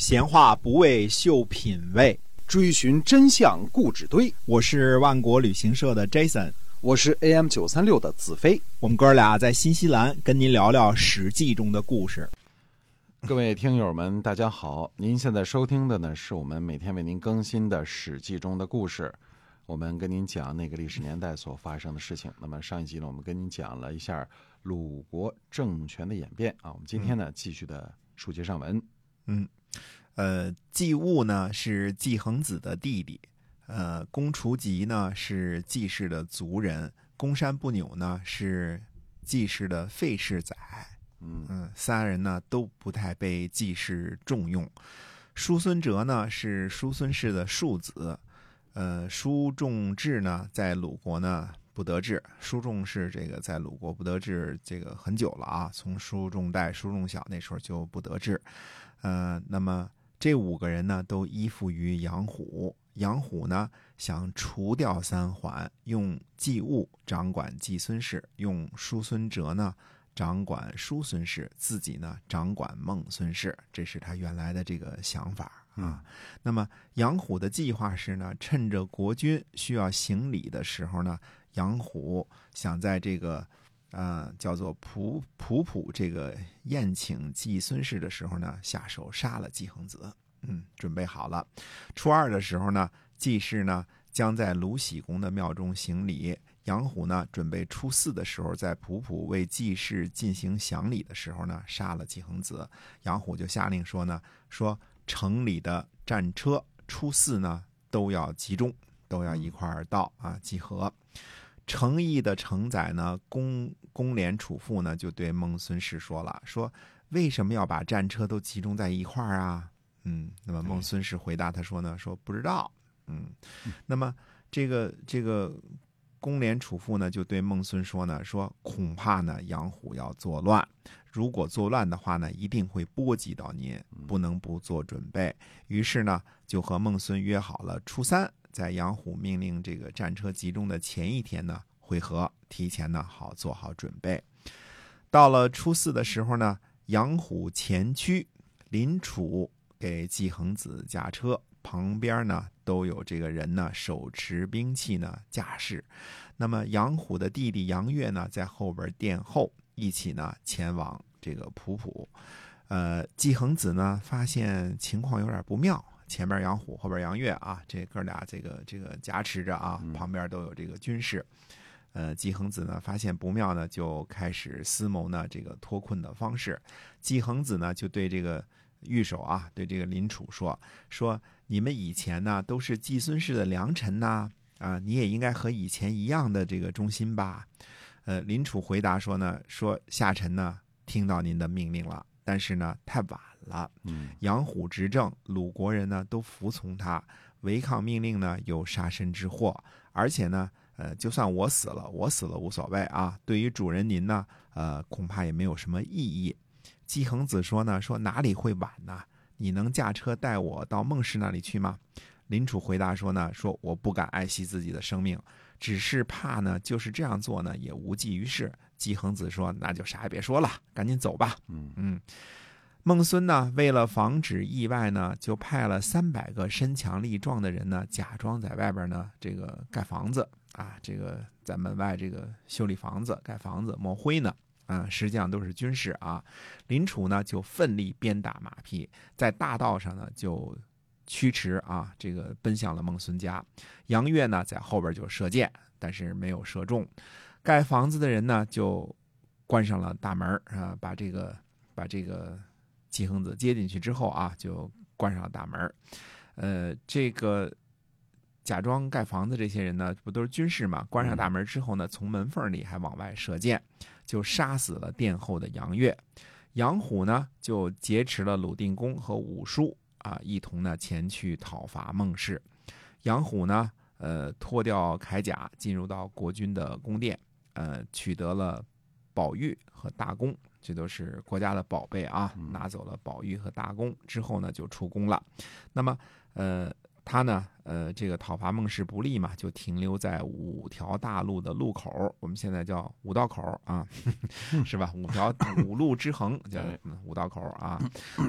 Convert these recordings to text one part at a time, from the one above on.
闲话不为秀品味，追寻真相故纸堆。我是万国旅行社的 Jason，我是 AM 九三六的子飞。我们哥俩在新西兰跟您聊聊《史记》中的故事。各位听友们，大家好！您现在收听的呢，是我们每天为您更新的《史记》中的故事。我们跟您讲那个历史年代所发生的事情。那么上一集呢，我们跟您讲了一下鲁国政权的演变啊。我们今天呢，继续的书接上文。嗯，呃，季物呢是季恒子的弟弟，呃，公除吉呢是季氏的族人，公山不扭呢是季氏的费氏仔。嗯嗯，三人呢都不太被季氏重用。叔孙哲呢是叔孙氏的庶子。呃，叔仲志呢，在鲁国呢不得志。叔仲是这个在鲁国不得志，这个很久了啊，从叔仲代、叔仲小那时候就不得志。呃，那么这五个人呢，都依附于杨虎。杨虎呢，想除掉三桓，用季物掌管季孙氏，用叔孙哲呢掌管叔孙氏，自己呢掌管孟孙氏。这是他原来的这个想法。啊，那么杨虎的计划是呢，趁着国君需要行礼的时候呢，杨虎想在这个，呃，叫做普普普这个宴请季孙氏的时候呢，下手杀了季恒子。嗯，准备好了。初二的时候呢，季氏呢将在鲁喜公的庙中行礼，杨虎呢准备初四的时候，在普普为季氏进行享礼的时候呢，杀了季恒子。杨虎就下令说呢，说。城里的战车初四呢都要集中，都要一块儿到啊集合。城邑的承载呢公公廉楚父呢就对孟孙氏说了，说为什么要把战车都集中在一块儿啊？嗯，那么孟孙氏回答他说呢，说不知道。嗯，那么这个这个公廉楚父呢就对孟孙说呢，说恐怕呢杨虎要作乱。如果作乱的话呢，一定会波及到您，不能不做准备。于是呢，就和孟孙约好了初三，在杨虎命令这个战车集中的前一天呢会合，提前呢好做好准备。到了初四的时候呢，杨虎前驱，林楚给季恒子驾车，旁边呢都有这个人呢手持兵器呢驾驶。那么杨虎的弟弟杨岳呢在后边殿后。一起呢前往这个普普，呃，季恒子呢发现情况有点不妙，前面杨虎，后边杨岳啊，这哥俩这个这个夹持着啊，旁边都有这个军士，呃，季恒子呢发现不妙呢，就开始思谋呢这个脱困的方式。季恒子呢就对这个御手啊，对这个林楚说说，你们以前呢都是季孙氏的良臣呐，啊，你也应该和以前一样的这个忠心吧。呃，林楚回答说呢，说下臣呢听到您的命令了，但是呢太晚了。嗯，杨虎执政，鲁国人呢都服从他，违抗命令呢有杀身之祸。而且呢，呃，就算我死了，我死了无所谓啊。对于主人您呢，呃，恐怕也没有什么意义。季恒子说呢，说哪里会晚呢？你能驾车带我到孟氏那里去吗？林楚回答说呢，说我不敢爱惜自己的生命。只是怕呢，就是这样做呢，也无济于事。季恒子说：“那就啥也别说了，赶紧走吧。”嗯嗯。孟孙呢，为了防止意外呢，就派了三百个身强力壮的人呢，假装在外边呢，这个盖房子啊，这个在门外这个修理房子、盖房子、抹灰呢，啊，实际上都是军事啊。林楚呢，就奋力鞭打马匹，在大道上呢，就。驱驰啊，这个奔向了孟孙家。杨岳呢，在后边就射箭，但是没有射中。盖房子的人呢，就关上了大门啊，把这个把这个季恒子接进去之后啊，就关上了大门呃，这个假装盖房子这些人呢，不都是军士嘛？关上大门之后呢，从门缝里还往外射箭，就杀死了殿后的杨岳。杨虎呢，就劫持了鲁定公和五叔。啊，一同呢前去讨伐孟氏。杨虎呢，呃，脱掉铠甲，进入到国君的宫殿，呃，取得了宝玉和大弓，这都是国家的宝贝啊。拿走了宝玉和大弓之后呢，就出宫了。那么，呃，他呢，呃，这个讨伐孟氏不利嘛，就停留在五条大路的路口，我们现在叫五道口啊，是吧？五条五路之横叫五道口啊。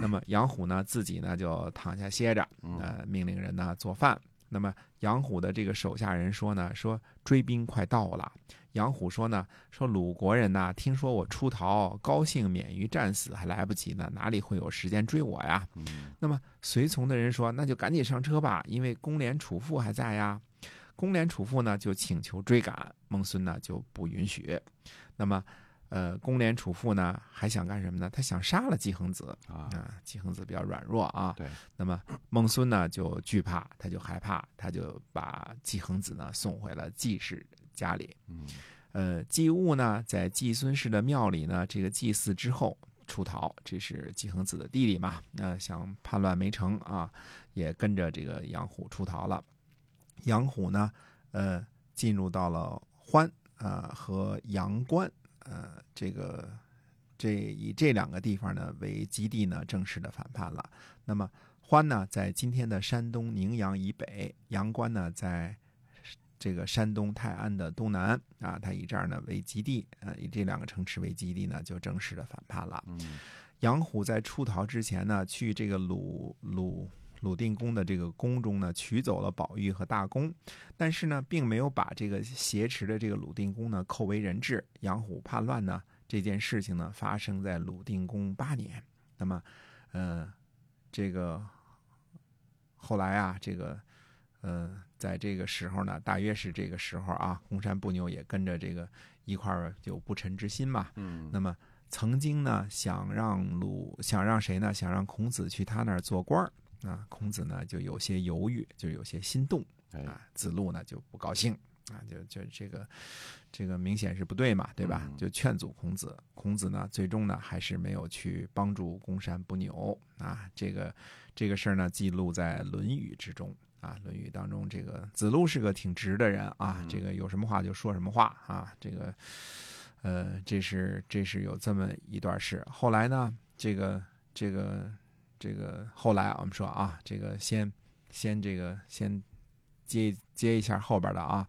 那么杨虎呢，自己呢就躺下歇着，呃，命令人呢做饭。那么杨虎的这个手下人说呢，说追兵快到了。杨虎说呢，说鲁国人呐，听说我出逃，高兴免于战死，还来不及呢，哪里会有时间追我呀？嗯那么随从的人说，那就赶紧上车吧，因为公廉楚父还在呀。公廉楚父呢就请求追赶，孟孙呢就不允许。那么，呃，公廉楚父呢还想干什么呢？他想杀了季恒子啊，啊，季恒子比较软弱啊。对，那么孟孙呢就惧怕，他就害怕，他就把季恒子呢送回了季氏家里。嗯呃，季物呢，在季孙氏的庙里呢，这个祭祀之后出逃，这是季恒子的弟弟嘛？那、想叛乱没成啊，也跟着这个杨虎出逃了。杨虎呢，呃，进入到了欢啊、呃和阳关，呃，这个这以这两个地方呢为基地呢，正式的反叛了。那么欢呢，在今天的山东宁阳以北，阳关呢在这个山东泰安的东南啊，他以这儿呢为基地，呃，以这两个城池为基地呢，就正式的反叛了。嗯杨虎在出逃之前呢，去这个鲁鲁鲁定公的这个宫中呢，取走了宝玉和大弓，但是呢，并没有把这个挟持的这个鲁定公呢扣为人质。杨虎叛乱呢，这件事情呢，发生在鲁定公八年。那么，呃，这个后来啊，这个呃，在这个时候呢，大约是这个时候啊，公山不牛也跟着这个一块儿有不臣之心嘛。嗯那么曾经呢，想让鲁想让谁呢？想让孔子去他那儿做官儿啊。孔子呢就有些犹豫，就有些心动哎啊。子路呢就不高兴啊，就就这个这个明显是不对嘛，对吧？嗯就劝阻孔子。孔子呢最终呢还是没有去帮助公山不牛啊。这个这个事儿呢记录在《论语》之中。啊，《论语》当中，这个子路是个挺直的人啊，嗯这个有什么话就说什么话啊，这个，呃，这是这是有这么一段事。后来呢，这个这个这个后来啊我们说啊，这个先先这个先接接一下后边的啊，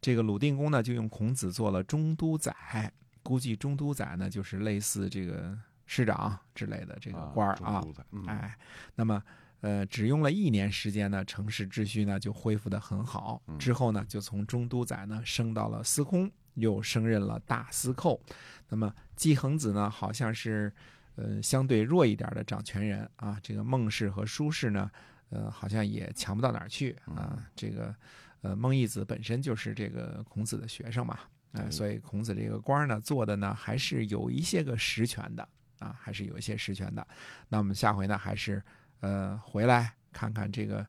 这个鲁定公呢就用孔子做了中都宰，估计中都宰呢就是类似这个师长之类的这个官儿啊，哎，那么呃，只用了一年时间呢，城市秩序呢就恢复的很好。嗯之后呢，就从中都宰呢升到了司空，又升任了大司寇。那么季恒子呢，好像是呃相对弱一点的掌权人啊。这个孟氏和舒氏呢，呃，好像也强不到哪儿去啊。这个呃，孟义子本身就是这个孔子的学生嘛，呃，所以孔子这个官儿呢做的呢还是有一些个实权的啊，还是有一些实权的。那我们下回呢，还是呃回来看看这个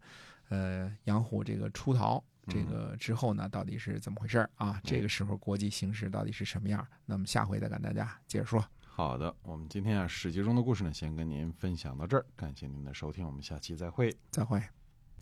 呃杨虎这个出逃这个之后呢，到底是怎么回事儿啊？这个时候国际形势到底是什么样？那么下回再跟大家接着说。好的，我们今天啊《史记》中的故事呢，先跟您分享到这儿，感谢您的收听，我们下期再会。再会。